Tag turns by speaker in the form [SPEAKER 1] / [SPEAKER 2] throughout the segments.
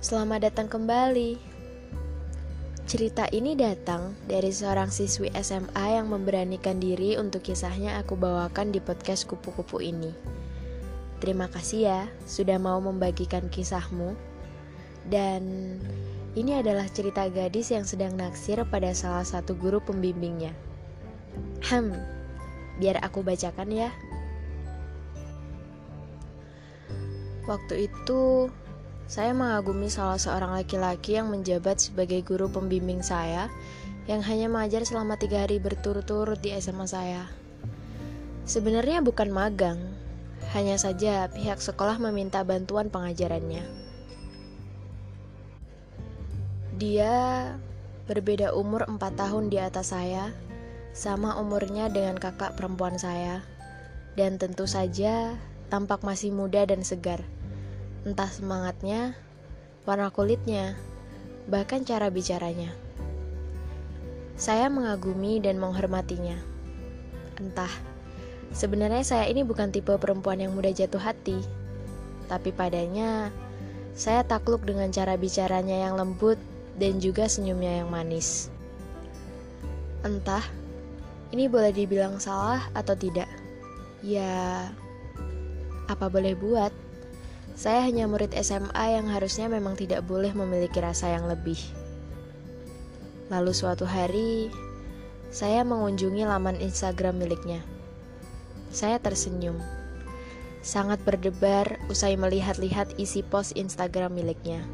[SPEAKER 1] Selamat datang kembali. Cerita ini datang dari seorang siswi SMA yang memberanikan diri untuk kisahnya aku bawakan di podcast kupu-kupu ini. Terima kasih ya sudah mau membagikan kisahmu. Dan ini adalah cerita gadis yang sedang naksir pada salah satu guru pembimbingnya. Hmm, biar aku bacakan ya. Waktu itu, saya mengagumi salah seorang laki-laki yang menjabat sebagai guru pembimbing saya yang hanya mengajar selama tiga hari berturut-turut di SMA saya. Sebenarnya bukan magang, hanya saja pihak sekolah meminta bantuan pengajarannya. Dia berbeda umur 4 tahun di atas saya, sama umurnya dengan kakak perempuan saya, dan tentu saja tampak masih muda dan segar entah semangatnya, warna kulitnya, bahkan cara bicaranya. Saya mengagumi dan menghormatinya. Entah, sebenarnya saya ini bukan tipe perempuan yang mudah jatuh hati, tapi padanya saya takluk dengan cara bicaranya yang lembut dan juga senyumnya yang manis. Entah, ini boleh dibilang salah atau tidak. Ya, apa boleh buat? Saya hanya murid SMA yang harusnya memang tidak boleh memiliki rasa yang lebih. Lalu suatu hari, saya mengunjungi laman Instagram miliknya. Saya tersenyum, sangat berdebar usai melihat-lihat isi post Instagram miliknya.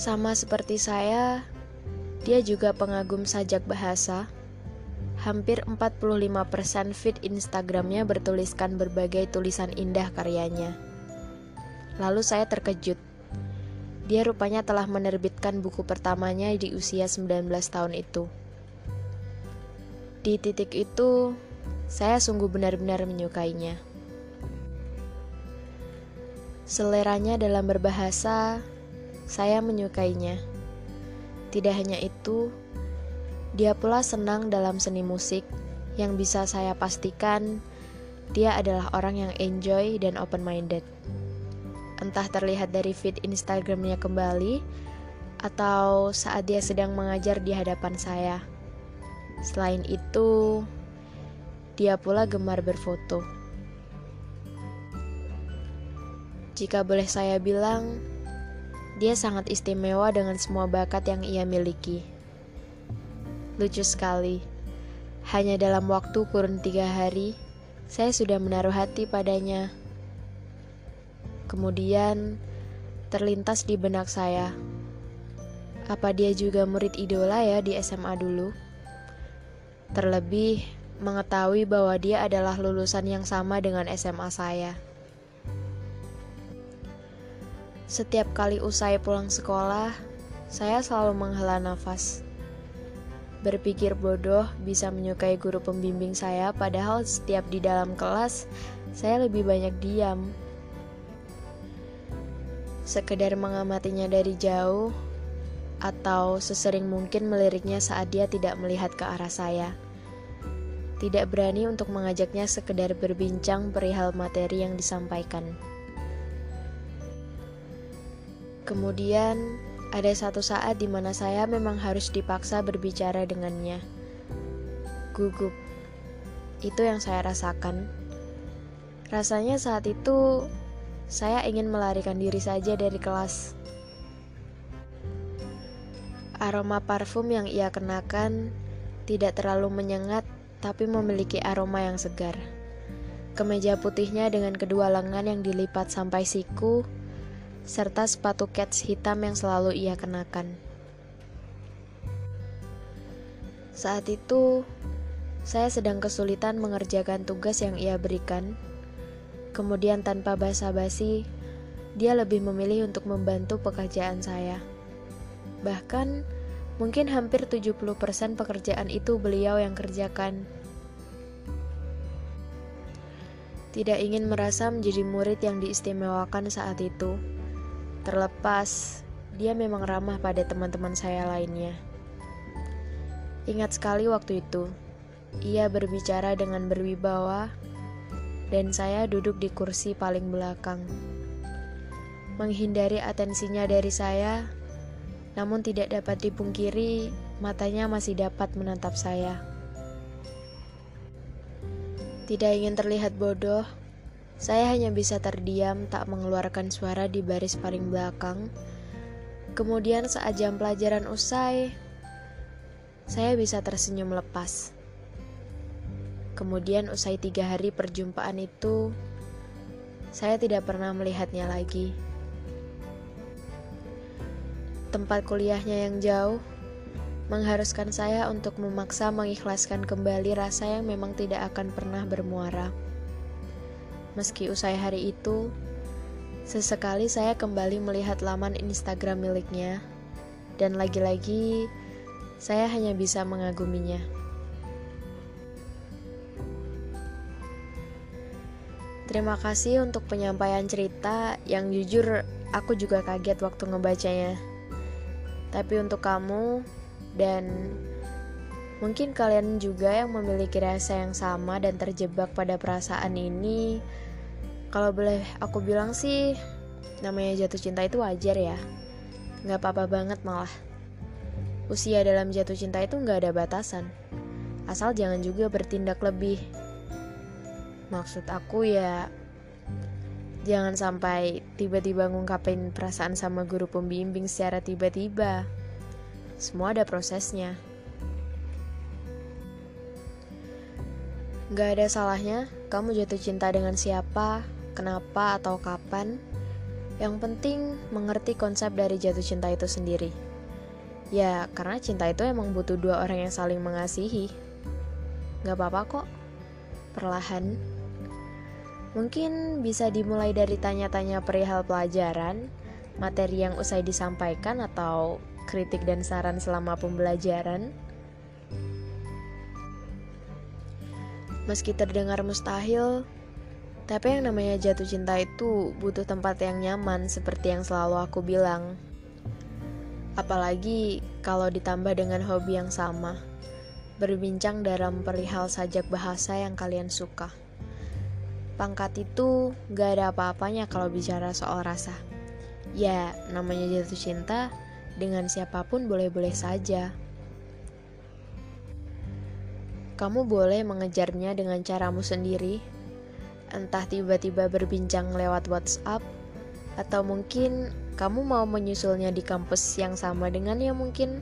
[SPEAKER 1] Sama seperti saya, dia juga pengagum sajak bahasa hampir 45% feed Instagramnya bertuliskan berbagai tulisan indah karyanya. Lalu saya terkejut. Dia rupanya telah menerbitkan buku pertamanya di usia 19 tahun itu. Di titik itu, saya sungguh benar-benar menyukainya. Seleranya dalam berbahasa, saya menyukainya. Tidak hanya itu, dia pula senang dalam seni musik, yang bisa saya pastikan dia adalah orang yang enjoy dan open-minded. Entah terlihat dari feed Instagramnya kembali, atau saat dia sedang mengajar di hadapan saya. Selain itu, dia pula gemar berfoto. Jika boleh saya bilang, dia sangat istimewa dengan semua bakat yang ia miliki. Lucu sekali. Hanya dalam waktu kurun tiga hari, saya sudah menaruh hati padanya. Kemudian, terlintas di benak saya. Apa dia juga murid idola ya di SMA dulu? Terlebih, mengetahui bahwa dia adalah lulusan yang sama dengan SMA saya. Setiap kali usai pulang sekolah, saya selalu menghela nafas berpikir bodoh bisa menyukai guru pembimbing saya, padahal setiap di dalam kelas saya lebih banyak diam. Sekedar mengamatinya dari jauh, atau sesering mungkin meliriknya saat dia tidak melihat ke arah saya. Tidak berani untuk mengajaknya sekedar berbincang perihal materi yang disampaikan. Kemudian, ada satu saat di mana saya memang harus dipaksa berbicara dengannya. Gugup. Itu yang saya rasakan. Rasanya saat itu saya ingin melarikan diri saja dari kelas. Aroma parfum yang ia kenakan tidak terlalu menyengat tapi memiliki aroma yang segar. Kemeja putihnya dengan kedua lengan yang dilipat sampai siku serta sepatu kets hitam yang selalu ia kenakan. Saat itu, saya sedang kesulitan mengerjakan tugas yang ia berikan. Kemudian tanpa basa-basi, dia lebih memilih untuk membantu pekerjaan saya. Bahkan, mungkin hampir 70% pekerjaan itu beliau yang kerjakan. Tidak ingin merasa menjadi murid yang diistimewakan saat itu Terlepas, dia memang ramah pada teman-teman saya lainnya. Ingat sekali waktu itu, ia berbicara dengan berwibawa, dan saya duduk di kursi paling belakang. menghindari atensinya dari saya, namun tidak dapat dipungkiri matanya masih dapat menatap saya. Tidak ingin terlihat bodoh, saya hanya bisa terdiam tak mengeluarkan suara di baris paling belakang. Kemudian saat jam pelajaran usai, saya bisa tersenyum lepas. Kemudian usai tiga hari perjumpaan itu, saya tidak pernah melihatnya lagi. Tempat kuliahnya yang jauh, mengharuskan saya untuk memaksa mengikhlaskan kembali rasa yang memang tidak akan pernah bermuara. Meski usai hari itu, sesekali saya kembali melihat laman Instagram miliknya, dan lagi-lagi saya hanya bisa mengaguminya. Terima kasih untuk penyampaian cerita yang jujur aku juga kaget waktu ngebacanya. Tapi untuk kamu, dan mungkin kalian juga yang memiliki rasa yang sama dan terjebak pada perasaan ini. Kalau boleh aku bilang sih namanya jatuh cinta itu wajar ya. Nggak apa-apa banget malah. Usia dalam jatuh cinta itu nggak ada batasan. Asal jangan juga bertindak lebih. Maksud aku ya jangan sampai tiba-tiba ngungkapin perasaan sama guru pembimbing secara tiba-tiba. Semua ada prosesnya. Gak ada salahnya kamu jatuh cinta dengan siapa, kenapa, atau kapan. Yang penting mengerti konsep dari jatuh cinta itu sendiri. Ya, karena cinta itu emang butuh dua orang yang saling mengasihi. Gak apa-apa kok, perlahan. Mungkin bisa dimulai dari tanya-tanya perihal pelajaran, materi yang usai disampaikan, atau kritik dan saran selama pembelajaran. Meski terdengar mustahil, tapi yang namanya jatuh cinta itu butuh tempat yang nyaman seperti yang selalu aku bilang. Apalagi kalau ditambah dengan hobi yang sama, berbincang dalam perihal sajak bahasa yang kalian suka. Pangkat itu gak ada apa-apanya kalau bicara soal rasa. Ya, namanya jatuh cinta, dengan siapa pun boleh-boleh saja. Kamu boleh mengejarnya dengan caramu sendiri, entah tiba-tiba berbincang lewat WhatsApp, atau mungkin kamu mau menyusulnya di kampus yang sama dengannya mungkin.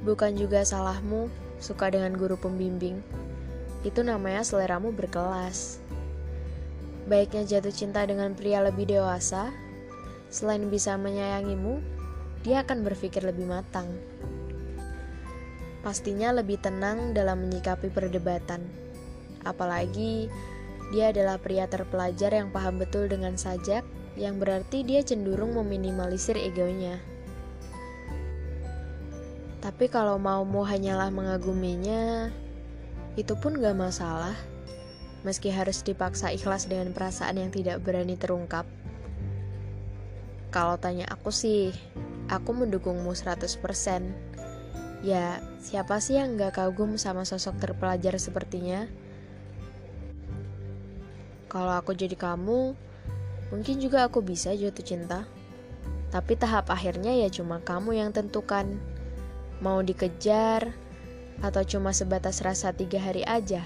[SPEAKER 1] Bukan juga salahmu suka dengan guru pembimbing. Itu namanya seleramu berkelas. Baiknya jatuh cinta dengan pria lebih dewasa, selain bisa menyayangimu, dia akan berpikir lebih matang. Pastinya lebih tenang dalam menyikapi perdebatan. Apalagi dia adalah pria terpelajar yang paham betul dengan sajak, yang berarti dia cenderung meminimalisir egonya. Tapi kalau maumu hanyalah mengaguminya, itu pun gak masalah meski harus dipaksa ikhlas dengan perasaan yang tidak berani terungkap. Kalau tanya aku sih, aku mendukungmu 100%. Ya, siapa sih yang gak kagum sama sosok terpelajar sepertinya? Kalau aku jadi kamu, mungkin juga aku bisa jatuh cinta. Tapi tahap akhirnya ya cuma kamu yang tentukan. Mau dikejar, atau cuma sebatas rasa tiga hari aja.